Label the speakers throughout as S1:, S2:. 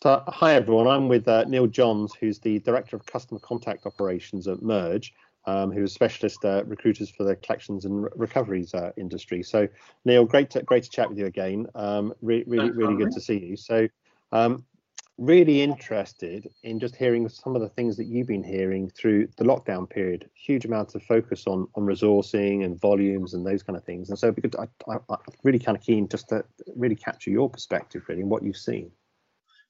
S1: So, hi everyone. I'm with uh, Neil Johns, who's the Director of Customer Contact Operations at Merge, um, who's a specialist uh, recruiters for the collections and re- recoveries uh, industry. So, Neil, great to, great to chat with you again. Um, re- really, really good to see you. So, um, really interested in just hearing some of the things that you've been hearing through the lockdown period. Huge amounts of focus on on resourcing and volumes and those kind of things. And so, because I, I, I'm really kind of keen just to really capture your perspective, really, and what you've seen.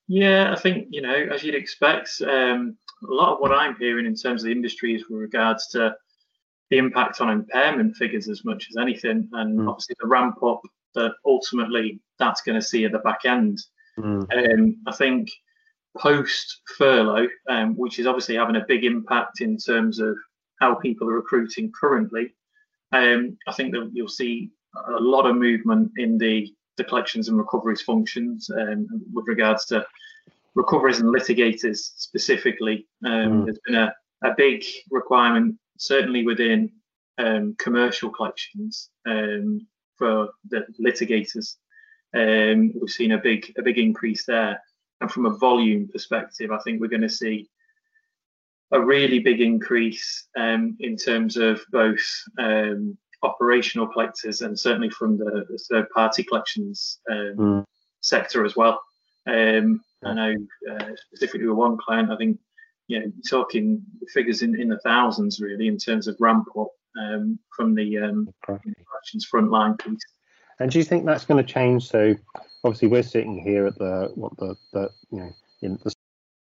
S2: Yeah, I think, you know, as you'd expect, um, a lot of what I'm hearing in terms of the industry is with regards to the impact on impairment figures as much as anything, and mm. obviously the ramp up that ultimately that's going to see at the back end. Mm. Um, I think post furlough, um, which is obviously having a big impact in terms of how people are recruiting currently, um, I think that you'll see a lot of movement in the the collections and recoveries functions um, with regards to recoveries and litigators specifically. Um, mm. There's been a, a big requirement, certainly within um, commercial collections um, for the litigators. Um, we've seen a big a big increase there, and from a volume perspective, I think we're going to see a really big increase um, in terms of both um, operational collectors and certainly from the, the third party collections um, mm. sector as well. Um, I know uh, specifically with one client, I think you know talking figures in, in the thousands really in terms of ramp up um, from the um, collections frontline piece.
S1: And do you think that's going to change? So obviously we're sitting here at the what the, the you know in the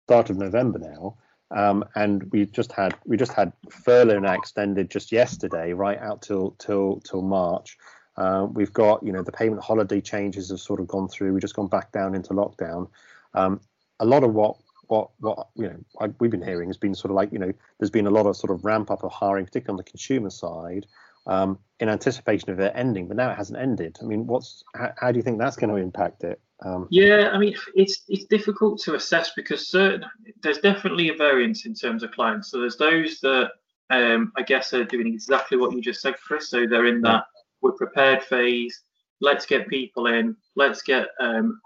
S1: start of November now. Um, and we just had we just had furlough now extended just yesterday, right out till till till March. Uh, we've got you know the payment holiday changes have sort of gone through. We've just gone back down into lockdown. Um, a lot of what what what you know I, we've been hearing has been sort of like you know there's been a lot of sort of ramp up of hiring, particularly on the consumer side, um, in anticipation of it ending. But now it hasn't ended. I mean, what's how, how do you think that's going to impact it?
S2: Um, yeah, I mean, it's it's difficult to assess because certain there's definitely a variance in terms of clients. So there's those that um, I guess are doing exactly what you just said, Chris. So they're in that we're prepared phase. Let's get people in. Let's get um,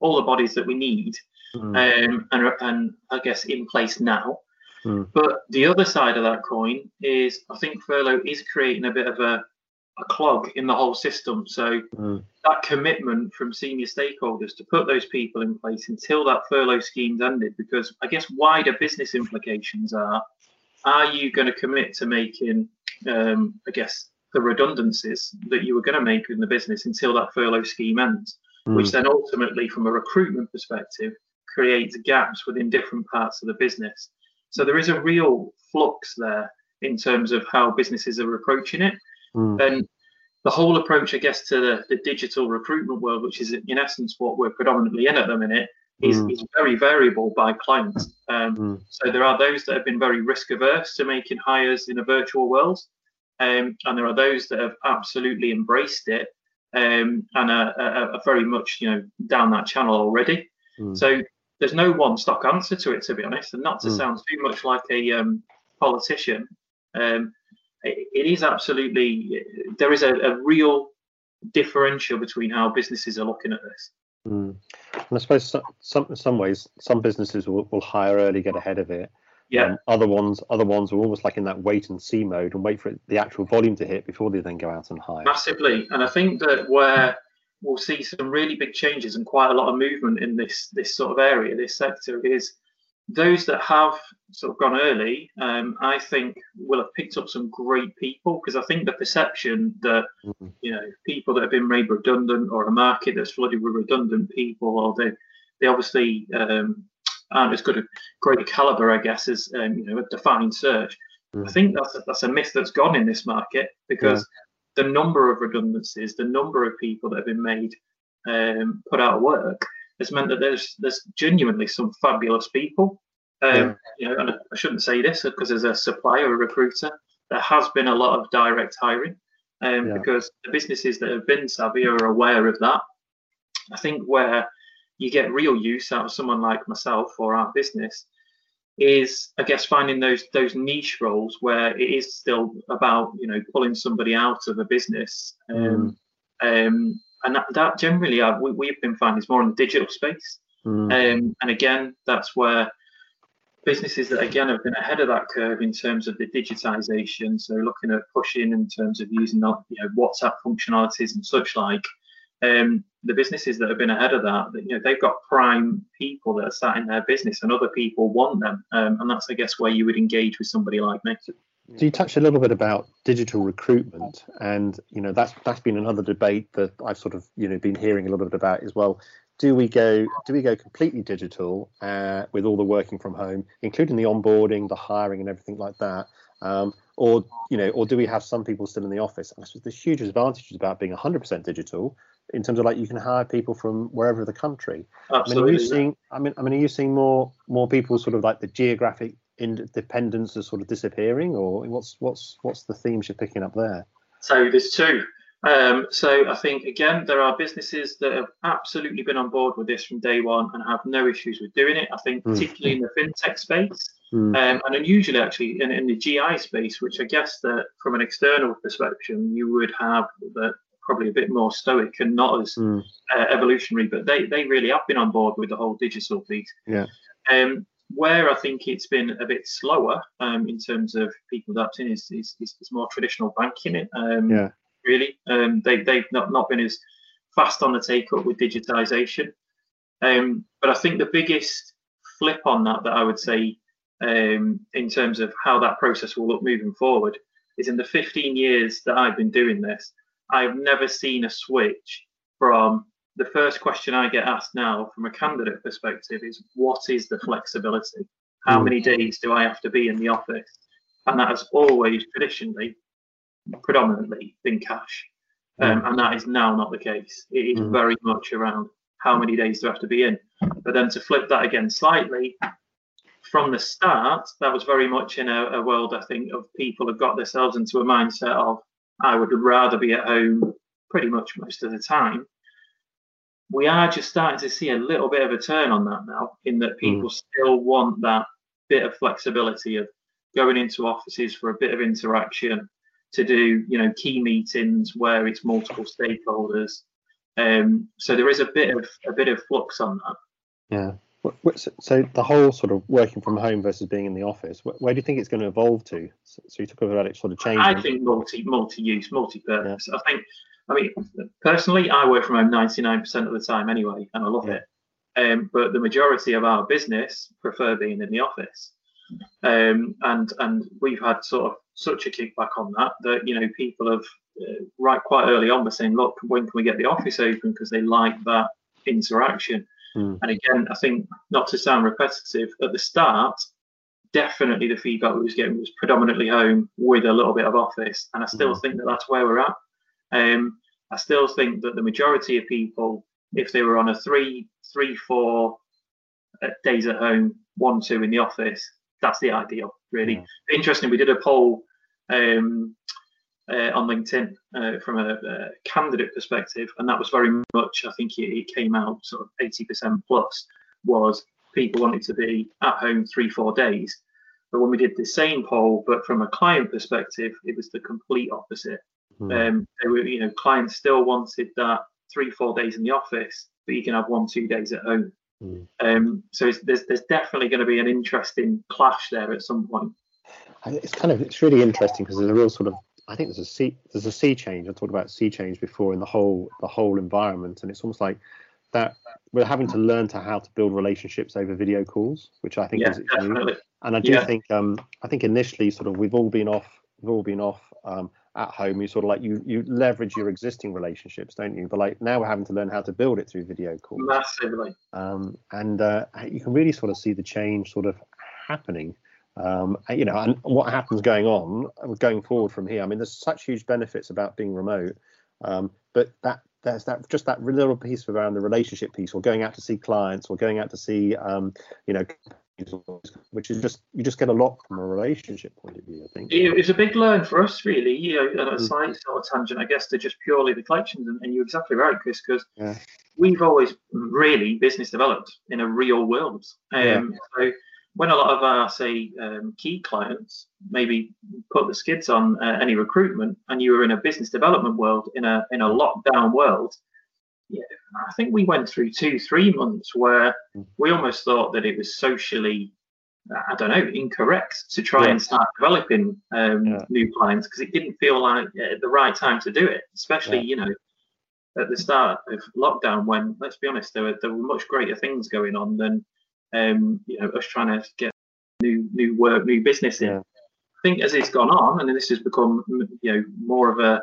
S2: all the bodies that we need, mm. and and I guess in place now. Mm. But the other side of that coin is I think furlough is creating a bit of a a clog in the whole system. So mm. that commitment from senior stakeholders to put those people in place until that furlough scheme's ended, because I guess wider business implications are: Are you going to commit to making, um, I guess, the redundancies that you were going to make in the business until that furlough scheme ends, mm. which then ultimately, from a recruitment perspective, creates gaps within different parts of the business. So there is a real flux there in terms of how businesses are approaching it. Mm. And the whole approach, I guess, to the, the, digital recruitment world, which is in essence what we're predominantly in at the minute, is, mm. is very variable by client. Um, mm. So there are those that have been very risk averse to making hires in a virtual world, um, and there are those that have absolutely embraced it um, and are, are, are, very much, you know, down that channel already. Mm. So there's no one stock answer to it, to be honest, and not to mm. sound too much like a um, politician. Um, it is absolutely there is a, a, real differential between how businesses are looking at this.
S1: Mm. And I suppose some, some in some ways some businesses will, will hire early, get ahead of it.
S2: Yeah. Um,
S1: other ones, other ones are almost like in that wait and see mode and wait for it, the actual volume to hit before they then go out and hire.
S2: Massively, and I think that where we'll see some really big changes and quite a lot of movement in this this sort of area, this sector is those that have sort of gone early, um, I think will have picked up some great people because I think the perception that mm-hmm. you know people that have been made redundant or a market that's flooded with redundant people or they they obviously um, aren't as good a great caliber, I guess, as um, you know a defined search. Mm-hmm. I think that's a, that's a myth that's gone in this market because yeah. The number of redundancies, the number of people that have been made um, put out of work has meant that there's there's genuinely some fabulous people. Um, yeah. You know, and I shouldn't say this because as a supplier, a recruiter, there has been a lot of direct hiring um, yeah. because the businesses that have been savvy are aware of that. I think where you get real use out of someone like myself or our business is I guess finding those those niche roles where it is still about you know pulling somebody out of a business um, mm. um, and that, that generally uh, we, we've been finding is more in the digital space. Mm. Um, and again, that's where businesses that again have been ahead of that curve in terms of the digitization. So looking at pushing in terms of using you know WhatsApp functionalities and such like. Um, the businesses that have been ahead of that, you know, they've got prime people that are sat in their business, and other people want them, um, and that's, I guess, where you would engage with somebody like me. So
S1: you touched a little bit about digital recruitment, and you know that's that's been another debate that I've sort of you know been hearing a little bit about as well do we go do we go completely digital uh, with all the working from home, including the onboarding, the hiring, and everything like that, um, or you know, or do we have some people still in the office? And I suppose the huge advantages about being 100% digital in terms of like you can hire people from wherever the country.
S2: Absolutely.
S1: I mean, are you seeing? I mean, I mean, are you seeing more more people sort of like the geographic independence is sort of disappearing, or what's what's what's the themes you're picking up there?
S2: So there's two. Um, so I think again there are businesses that have absolutely been on board with this from day one and have no issues with doing it. I think mm. particularly in the fintech space mm. um, and unusually actually in, in, the GI space, which I guess that from an external perspective you would have that probably a bit more stoic and not as mm. uh, evolutionary, but they they really have been on board with the whole digital piece.
S1: Yeah.
S2: Um, where I think it's been a bit slower um, in terms of people adapting is, is, is, is more traditional banking. Um,
S1: yeah
S2: really. Um, they, they've not, not been as fast on the take up with digitization. Um, but I think the biggest flip on that, that I would say, um, in terms of how that process will look moving forward, is in the 15 years that I've been doing this, I've never seen a switch from the first question I get asked now from a candidate perspective is what is the flexibility? How hmm. many days do I have to be in the office? And that has always traditionally predominantly been cash. Um, and that is now not the case. It is mm. very much around how many days do I have to be in. But then to flip that again slightly, from the start, that was very much in a, a world, I think, of people have got themselves into a mindset of, I would rather be at home pretty much most of the time. We are just starting to see a little bit of a turn on that now, in that people mm. still want that bit of flexibility of going into offices for a bit of interaction, to do you know key meetings where it's multiple stakeholders. Um, so there is a bit of a bit of flux on that.
S1: Yeah. So the whole sort of working from home versus being in the office, where do you think it's going to evolve to? So you talk about it sort of changing.
S2: I think multi multi-use, multi-purpose. Yeah. I think, I mean, personally, I work from home 99% of the time anyway, and I love yeah. it. Um, but the majority of our business prefer being in the office, um, and and we've had sort of such a kickback on that that you know people have uh, right quite early on were saying, look, when can we get the office open because they like that interaction. Mm. And again, I think not to sound repetitive, at the start, definitely the feedback we was getting was predominantly home with a little bit of office, and I still mm. think that that's where we're at. Um, I still think that the majority of people, if they were on a three, three, four uh, days at home, one, two in the office, that's the ideal, really. Yeah. Interesting. We did a poll um, on LinkedIn uh, from a, a, candidate perspective, and that was very much. I think it, it came out sort of eighty percent plus was people wanted to be at home three four days. But when we did the same poll, but from a client perspective, it was the complete opposite. Mm. Um, they were, you know, clients still wanted that three four days in the office, but you can have one two days at home. Mm. Um, so there's there's definitely going to be an interesting clash there at some point.
S1: It's kind of it's really interesting because there's a real sort of I think there's a sea there's a sea change. I talked about sea change before in the whole the whole environment, and it's almost like that we're having to learn to how to build relationships over video calls, which I think
S2: yeah,
S1: is
S2: definitely.
S1: And I do yeah. think um I think initially sort of we've all been off we've all been off um, at home you sort of like you you leverage your existing relationships don't you but like now we're having to learn how to build it through video calls
S2: massively
S1: um, and uh, you can really sort of see the change sort of happening um, you know and what happens going on going forward from here i mean there's such huge benefits about being remote um, but that there's that just that little piece around the relationship piece or going out to see clients or going out to see um, you know which is just you just get a lot from a relationship point of view. I think
S2: it was a big learn for us, really. You know, a mm. slight sort of tangent, I guess, to just purely the collections, and, and you're exactly right, Chris, because yeah. we've always really business developed in a real world. Um, yeah. So when a lot of our say um, key clients maybe put the skids on uh, any recruitment, and you were in a business development world, in a in a lockdown world, yeah, I think we went through two, three months where
S1: Mm.
S2: we almost thought that it was socially, I don't know, incorrect to try
S1: Yeah.
S2: and start developing um,
S1: Yeah.
S2: new clients because it didn't feel like uh, the right time to do it, especially
S1: Yeah.
S2: you know at the start of lockdown when let's be honest there were there were much greater things going on than um, you know us trying to get new new work, new business in.
S1: Yeah.
S2: I think as it's gone on, and this has become you know more of a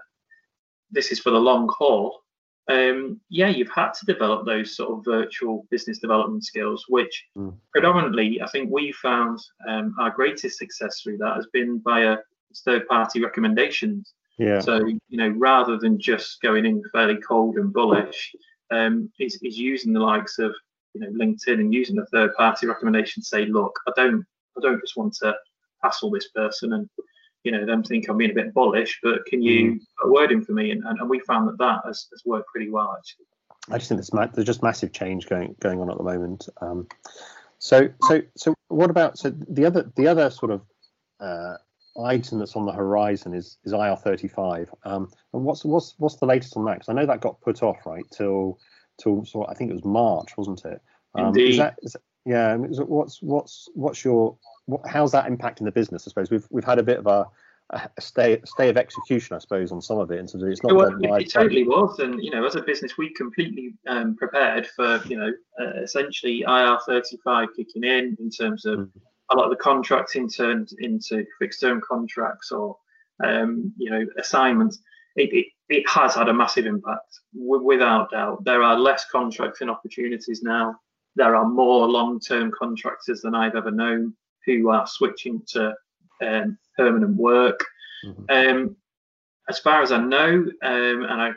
S2: this is for the long haul. Um, yeah, you've had to develop those sort of virtual business development skills, which
S1: Mm.
S2: predominantly I think we found um, our greatest success through that has been via third-party recommendations.
S1: Yeah.
S2: So you know, rather than just going in fairly cold and bullish, um, is is using the likes of you know LinkedIn and using the third party recommendation to say, look, I don't I don't just want to hassle this person and you know them think I'm being a bit bullish, but can you put a word in for me? And, and, and we found that that has, has worked pretty well actually.
S1: I just think there's, ma- there's just massive change going going on at the moment. Um, so so so what about so the other the other sort of uh, item that's on the horizon is is IR35. Um, and what's what's what's the latest on that? Because I know that got put off right till till sort of, I think it was March, wasn't it? Um,
S2: Indeed.
S1: Is that, is, yeah. What's what's what's your what, how's that impacting the business? I suppose we've we've had a bit of a a stay stay of execution, I suppose, on some of it. And so it's not
S2: it, it totally was, and you know, as a business, we completely um, prepared for you know uh, essentially IR35 kicking in in terms of
S1: Mm.
S2: a lot of the contracting turned into fixed term contracts or um, you know assignments. It, it, it has had a massive impact, w- without doubt. There are less contracts and opportunities now. There are more long term contractors than I've ever known who are switching to um, permanent work.
S1: Mhm.
S2: Um, as far as I know, um, and I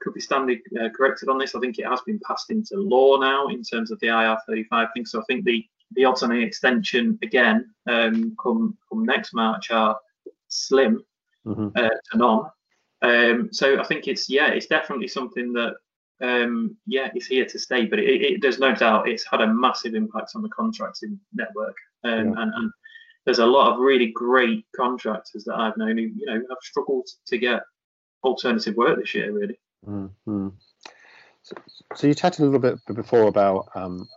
S2: could be standing uh, corrected on this, I think it has been passed into law now in terms of the IR35 thing. So I think the the odds on an extension again um, come come next March are slim
S1: Mhm.
S2: uh, to none. Um, so I think it's yeah, it's definitely something that um, yeah, it's here to stay. But it, it, there's no doubt it's had a massive impact on the contracting network, um,
S1: Yeah.
S2: and, and there's a lot of really great contractors that I've known who you know have struggled to get alternative work this year. Really,
S1: Mm-hmm. So, so you chatted a little bit before about um,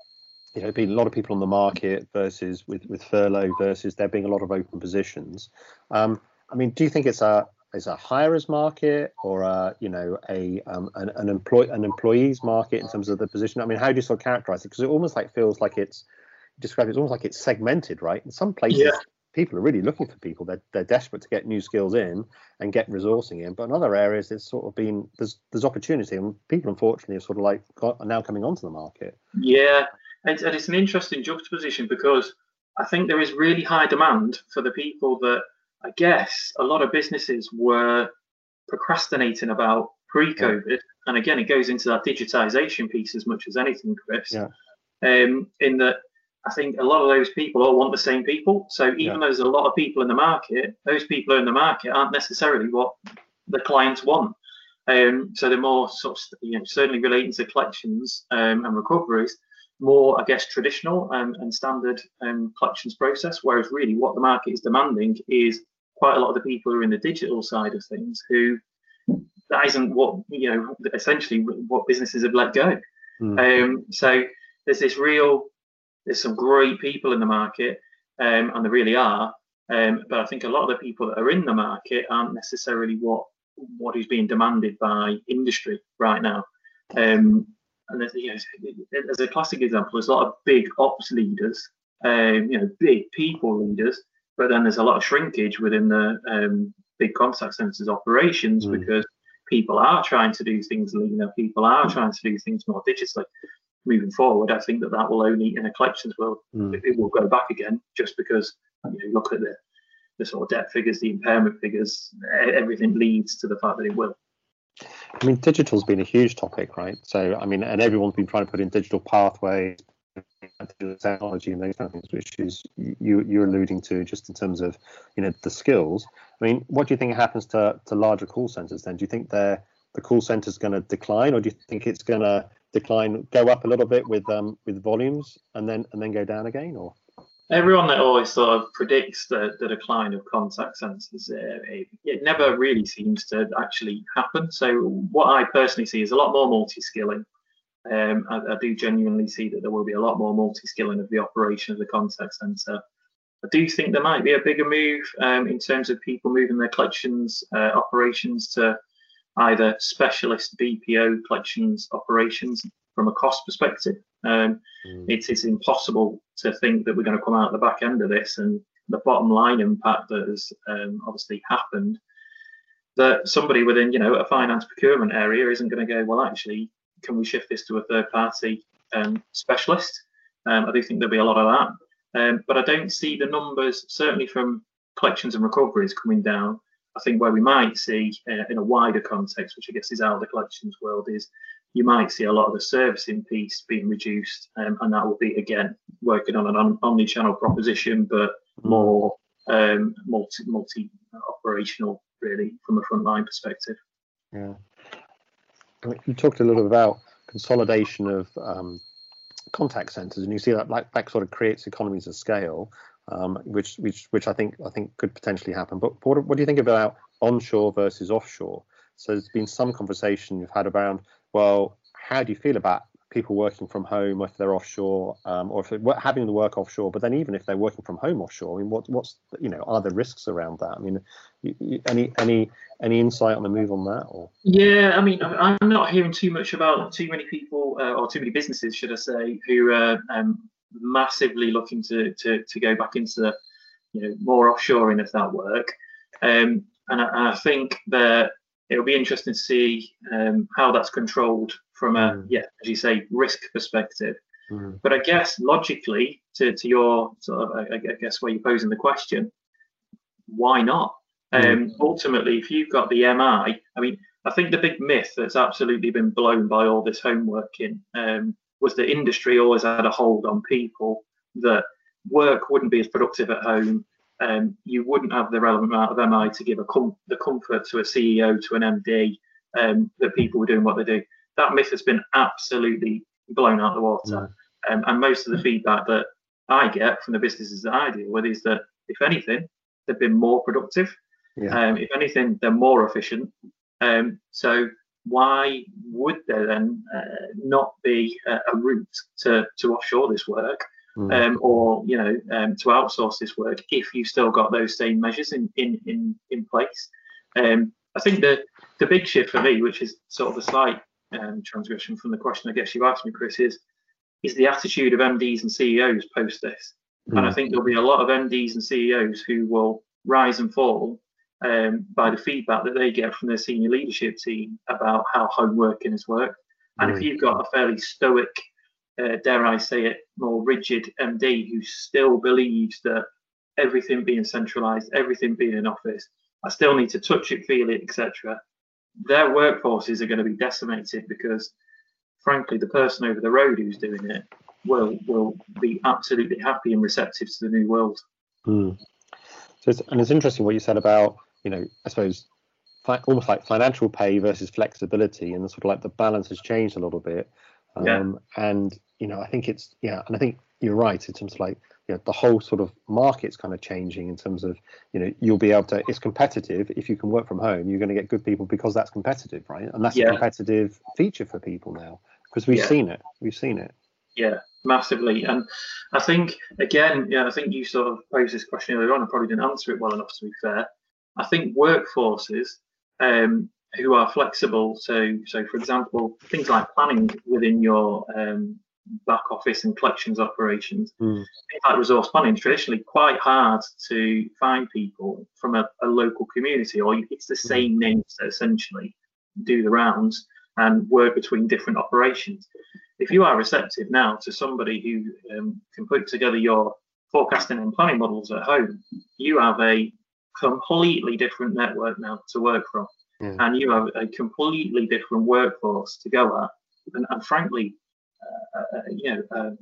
S1: you know being a lot of people on the market versus with with furlough versus there being a lot of open positions. Um, I mean, do you think it's a is a hirers market or a you know a um, an, an employ an employees market in terms of the position? I mean, how do you sort of characterize it? Because it almost like feels like it's described it's almost like it's segmented, right? In some places,
S2: Yeah.
S1: people are really looking for people. They're they're desperate to get new skills in and get resourcing in. But in other areas, it's sort of been there's there's opportunity, and people unfortunately are sort of like got, are now coming onto the market.
S2: yeah, and, and it's an interesting juxtaposition because I think there is really high demand for the people that I guess a lot of businesses were procrastinating about pre-COVID. And again, it goes into that digitization piece as much as anything, Chris.
S1: Yeah.
S2: Um, in that I think a lot of those people all want the same people. So even
S1: Yeah.
S2: though there's a lot of people in the market, those people in the market aren't necessarily what the clients want. Um, so they're more sort of, you know, certainly relating to collections um, and recoveries, more, I guess, traditional um, and standard um, collections process. Whereas really what the market is demanding is quite a lot of the people who are in the digital side of things who that isn't what, you know, essentially what businesses have let go.
S1: Mm.
S2: Um, so there's this real, there's some great people in the market, um, and there really are. Um, but I think a lot of the people that are in the market aren't necessarily what what is being demanded by industry right now. Um, and there's, you know, as a classic example, there's a lot of big ops leaders, um, you know, big people leaders, but then there's a lot of shrinkage within the um, big contact centers operations
S1: Mm.
S2: because people are trying to do things leaner, people are trying to do things more digitally. Moving forward, I think that that will only in a collections world
S1: Mm.
S2: it, it will go back again just because you know, look at the the sort of debt figures, the impairment figures, everything leads to the fact that it will.
S1: I mean, digital's been a huge topic, right? So, I mean, and everyone's been trying to put in digital pathways, technology, and those kind of things, which is you you're alluding to just in terms of you know the skills. I mean, what do you think happens to to larger call centers then? Do you think they're the call center's going to decline, or do you think it's going to decline, go up a little bit with um with volumes, and then and then go down again, or?
S2: everyone that always sort of predicts the, the decline of contact centres, uh, it, it, never really seems to actually happen. So what I personally see is a lot more multi-skilling. Um, I, I, do genuinely see that there will be a lot more multi-skilling of the operation of the contact centre. I do think there might be a bigger move um, in terms of people moving their collections uh, operations to either specialist BPO collections operations from a cost perspective. Um, mm. It is impossible to think that we're going to come out the back end of this and the bottom line impact that has um, obviously happened. That somebody within, you know, a finance procurement area isn't going to go, well, actually, can we shift this to a third party um, specialist? Um, I do think there'll be a lot of that, um, but I don't see the numbers certainly from collections and recoveries coming down. I think where we might see uh, in a wider context, which I guess is out of the collections world, is you might see a lot of the servicing piece being reduced, um, and that will be again working on an omni-channel proposition, but more um, multi multi operational really from a frontline perspective.
S1: Yeah, you talked a little about consolidation of um, contact centers, and you see that like that sort of creates economies of scale, um, which which which I think I think could potentially happen. But what, what do you think about onshore versus offshore? So there's been some conversation you've had around well, how do you feel about people working from home if they're offshore, um, or if they're having to work offshore? But then even if they're working from home offshore, I mean, what, what's you know, are there risks around that? I mean, any any any insight on the move on that? Or
S2: yeah, I mean, I'm not hearing too much about too many people uh, or too many businesses, should I say, who are um, massively looking to, to to go back into you know more offshoring of that work. Um, and I, I think that it'll be interesting to see um, how that's controlled from a mm. yeah, as you say, risk perspective. Mm. But I guess logically, to, to your sort of, I, I, guess where you're posing the question, why not? Mm. Um, ultimately, if you've got the MI, I mean, I think the big myth that's absolutely been blown by all this homeworking um, was that industry always had a hold on people that work wouldn't be as productive at home um, you wouldn't have the relevant amount of MI to give a com- the comfort to a CEO, to an MD, um, that people were doing what they do. That myth has been absolutely blown out of the water. Yeah. Um, and most of the feedback that I get from the businesses that I deal with is that, if anything, they've been more productive. Yeah. Um, if anything, they're more efficient. Um, so why would there then uh, not be a, a route to, to offshore this work? Mm. um, or you know um, to outsource this work if you've still got those same measures in in in, in place. Um, I think the the big shift for me, which is sort of a slight um, transgression from the question I guess you asked me, Chris, is is the attitude of MDs and CEOs post this. Mm. And I think there'll be a lot of MDs and CEOs who will rise and fall um, by the feedback that they get from their senior leadership team about how home working has worked. And mm. if you've got a fairly stoic uh, dare I say it, more rigid MD who still believes that everything being centralized, everything being in office, I still need to touch it, feel it, etc. Their workforces are going to be decimated because, frankly, the person over the road who's doing it will will be absolutely happy and receptive to the new world.
S1: Hmm. So it's, and it's interesting what you said about you know I suppose fi- almost like financial pay versus flexibility and sort of like the balance has changed a little bit um, yeah. And you know, I think it's yeah, and I think you're right in terms of like you know, the whole sort of market's kind of changing in terms of you know you'll be able to it's competitive if you can work from home you're going to get good people because that's competitive right and that's yeah. a competitive feature for people now because we've yeah. seen it we've seen it
S2: yeah massively and i think again yeah i think you sort of posed this question earlier on and probably didn't answer it well enough to be fair i think workforces um, who are flexible. So, so for example, things like planning within your um, back office and collections operations, mm. things like resource planning, is traditionally quite hard to find people from a, a local community, or it's the hmm. same names that essentially do the rounds and work between different operations. If you are receptive now to somebody who um, can put together your forecasting and planning models at home, you have a completely different network now to work from yeah. and you have a completely different workforce to go at, and, and frankly, uh, uh, uh you know,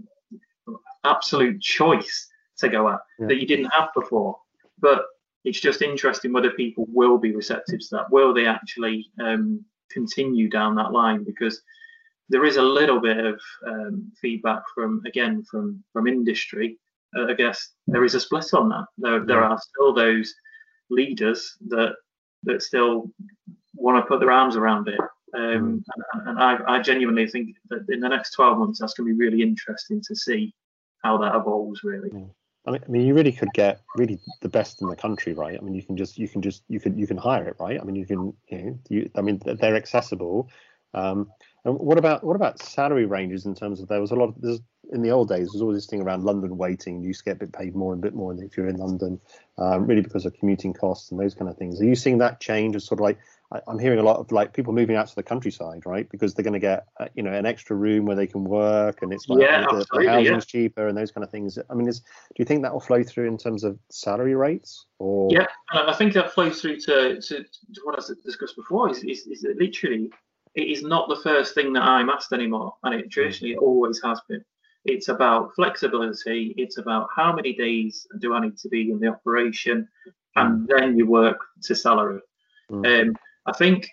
S2: uh, absolute choice to go at yeah. that you didn't have before. But it's just interesting whether people will be receptive to that. Will they actually um, continue down that line? Because there is a little bit of um, feedback from again from from industry uh, I guess there is a split on that. There, there are still those leaders that that still want to put their arms around it. Um, and, and I, I, genuinely think that in the next 12 months, that's going to be really interesting to see how that evolves. Really.
S1: I mean, I mean, you really could get really the best in the country, right? I mean, you can just, you can just, you can, you can hire it, right? I mean, you can, you know, you, I mean, they're accessible. Um, and what about what about salary ranges in terms of there was a lot of there's in the old days there's always this thing around London weighting. You used to get a bit paid more and a bit more if you're in London, um, really because of commuting costs and those kind of things. Are you seeing that change? As sort of like I, am hearing a lot of like people moving out to the countryside, right? Because they're going to get uh, you know an extra room where they can work, and it's like
S2: yeah,
S1: the, the housing's yeah. cheaper and those kind of things. I mean, is do you think that will flow through in terms of salary rates? Or
S2: yeah, I think that flows through to, to, to what I discussed before. Is, is, is literally it is not the first thing that I'm asked anymore, and it traditionally always has been. It's about flexibility. It's about how many days do I need to be in the operation, and then you work to salary. Mm. Um, I think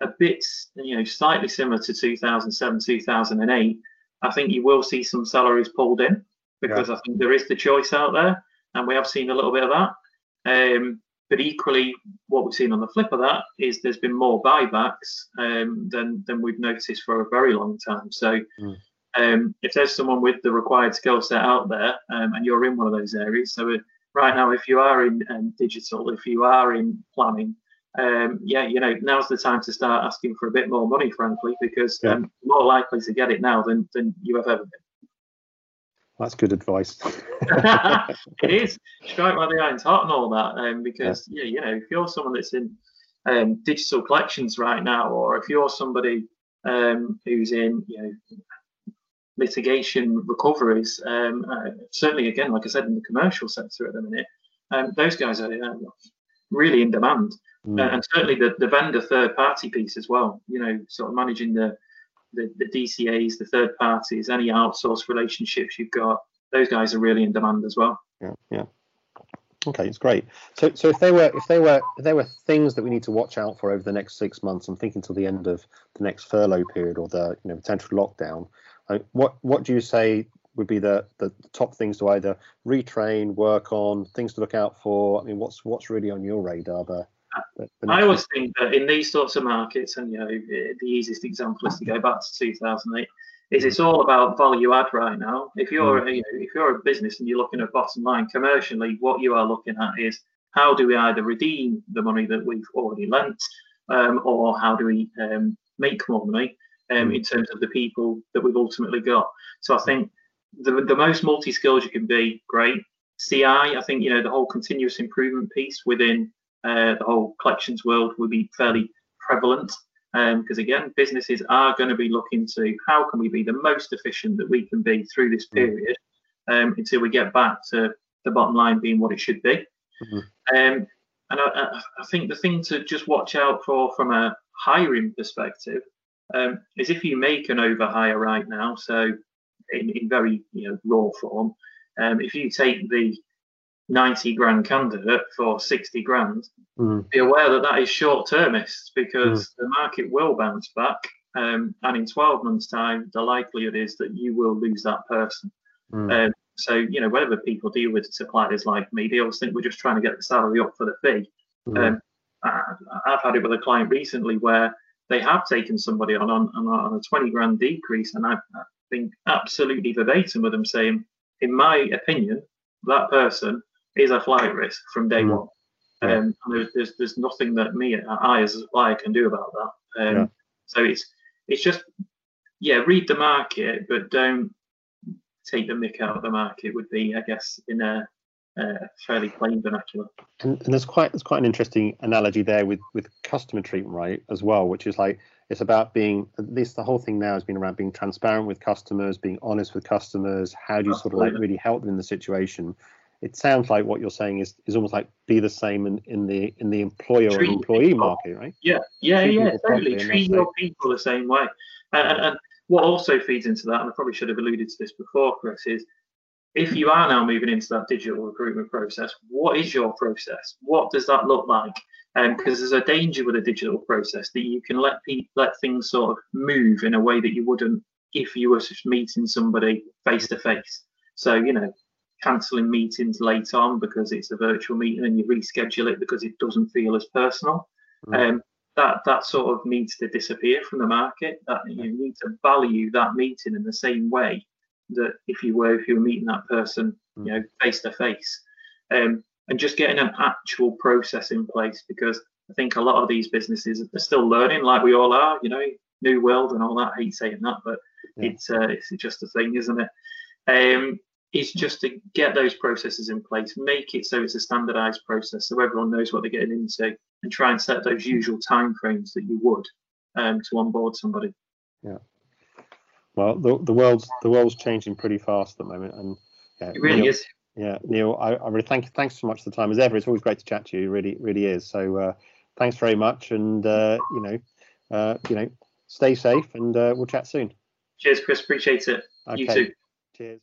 S2: a bit, you know, slightly similar to 2007, 2008. I think you will see some salaries pulled in because yeah. I think there is the choice out there, and we have seen a little bit of that. Um, but equally, what we've seen on the flip of that is there's been more buybacks um, than than we've noticed for a very long time. So. Mm. Um, if there's someone with the required skill set out there um, and you're in one of those areas, so right now, if you are in um, digital, if you are in planning, um, yeah, you know, now's the time to start asking for a bit more money, frankly, because yeah. um, more likely to get it now than, than you have ever been.
S1: That's good advice.
S2: it is strike while the iron's hot and all that, um, because yeah. yeah. you know, if you're someone that's in um, digital collections right now, or if you're somebody um, who's in, you know, litigation recoveries, um, uh, certainly again, like I said, in the commercial sector at the minute, um, those guys are uh, really in demand. Mm. Uh, and certainly the, the vendor third party piece as well, you know, sort of managing the, the, the DCAs, the third parties, any outsourced relationships you've got, those guys are really in demand as well.
S1: Yeah, yeah. Okay, it's great. So, so if they were if they were if there were things that we need to watch out for over the next six months, I'm thinking till the end of the next furlough period or the you know potential lockdown. Uh, what what do you say would be the, the top things to either retrain, work on, things to look out for? I mean, what's what's really on your radar there?
S2: I always think that in these sorts of markets, and you know, the easiest example is to go back to 2008. Is it's all about value add right now. If you're mm. you know, if you're a business and you're looking at bottom line commercially, what you are looking at is how do we either redeem the money that we've already lent, um, or how do we um, make more money um, mm. in terms of the people that we've ultimately got. So I think the, the most multi-skilled you can be, great. CI, I think you know the whole continuous improvement piece within uh, the whole collections world will be fairly prevalent because um, again businesses are going to be looking to how can we be the most efficient that we can be through this mm. period um, until we get back to the bottom line being what it should be mm-hmm. um, and I, I, think the thing to just watch out for from a hiring perspective um, is if you make an overhire right now so in, in very you know raw form um, if you take the 90 grand candidate for 60 grand, mm. be aware that that is short termist because mm. the market will bounce back. Um, and in 12 months' time, the likelihood is that you will lose that person. Mm. Um, so, you know, whenever people deal with suppliers like me, they always think we're just trying to get the salary up for the fee. Um, I, have had it with a client recently where they have taken somebody on on, on a 20 grand decrease, and I've, I've been absolutely verbatim with them saying, in my opinion, that person is a flight risk from day mm. one. Um, and there's, there's, there's nothing that me I as a supplier can do about that. Um, yeah. So it's it's just yeah, read the market, but don't take the mick out of the market. Would be I guess in a, a fairly plain vernacular.
S1: And, and there's quite there's quite an interesting analogy there with with customer treatment, right, as well, which is like it's about being at least the whole thing now has been around being transparent with customers, being honest with customers. How do you Absolutely. sort of like really help them in the situation? It sounds like what you're saying is is almost like be the same in, in the in the employer treat and employee people. market, right?
S2: Yeah, yeah, treat yeah, totally. Treat your people the same way. And, and, and what also feeds into that, and I probably should have alluded to this before, Chris, is if you are now moving into that digital recruitment process, what is your process? What does that look like? Because um, there's a danger with a digital process that you can let pe- let things sort of move in a way that you wouldn't if you were just meeting somebody face to face. So you know, cancelling meetings late on because it's a virtual meeting and you reschedule it because it doesn't feel as personal. Mm. Um, that that sort of needs to disappear from the market. That you need to value that meeting in the same way that if you were if you were meeting that person, mm. you know, face to face, and just getting an actual process in place because I think a lot of these businesses are still learning, like we all are. You know, new world and all that. I hate saying that, but yeah. it's uh, it's just a thing, isn't it? Um, it's just to get those processes in place, make it so it's a standardized process, so everyone knows what they're getting into, and try and set those usual timeframes that you would um, to onboard somebody.
S1: Yeah. Well, the, the world's the world's changing pretty fast at the moment, and
S2: yeah, it really
S1: Neil,
S2: is.
S1: Yeah, Neil, I, I, really thank you. Thanks so much for the time as ever. It's always great to chat to you. It really, really is. So, uh, thanks very much, and uh, you know, uh, you know, stay safe, and uh, we'll chat soon.
S2: Cheers, Chris. Appreciate it. Okay. You too.
S1: Cheers.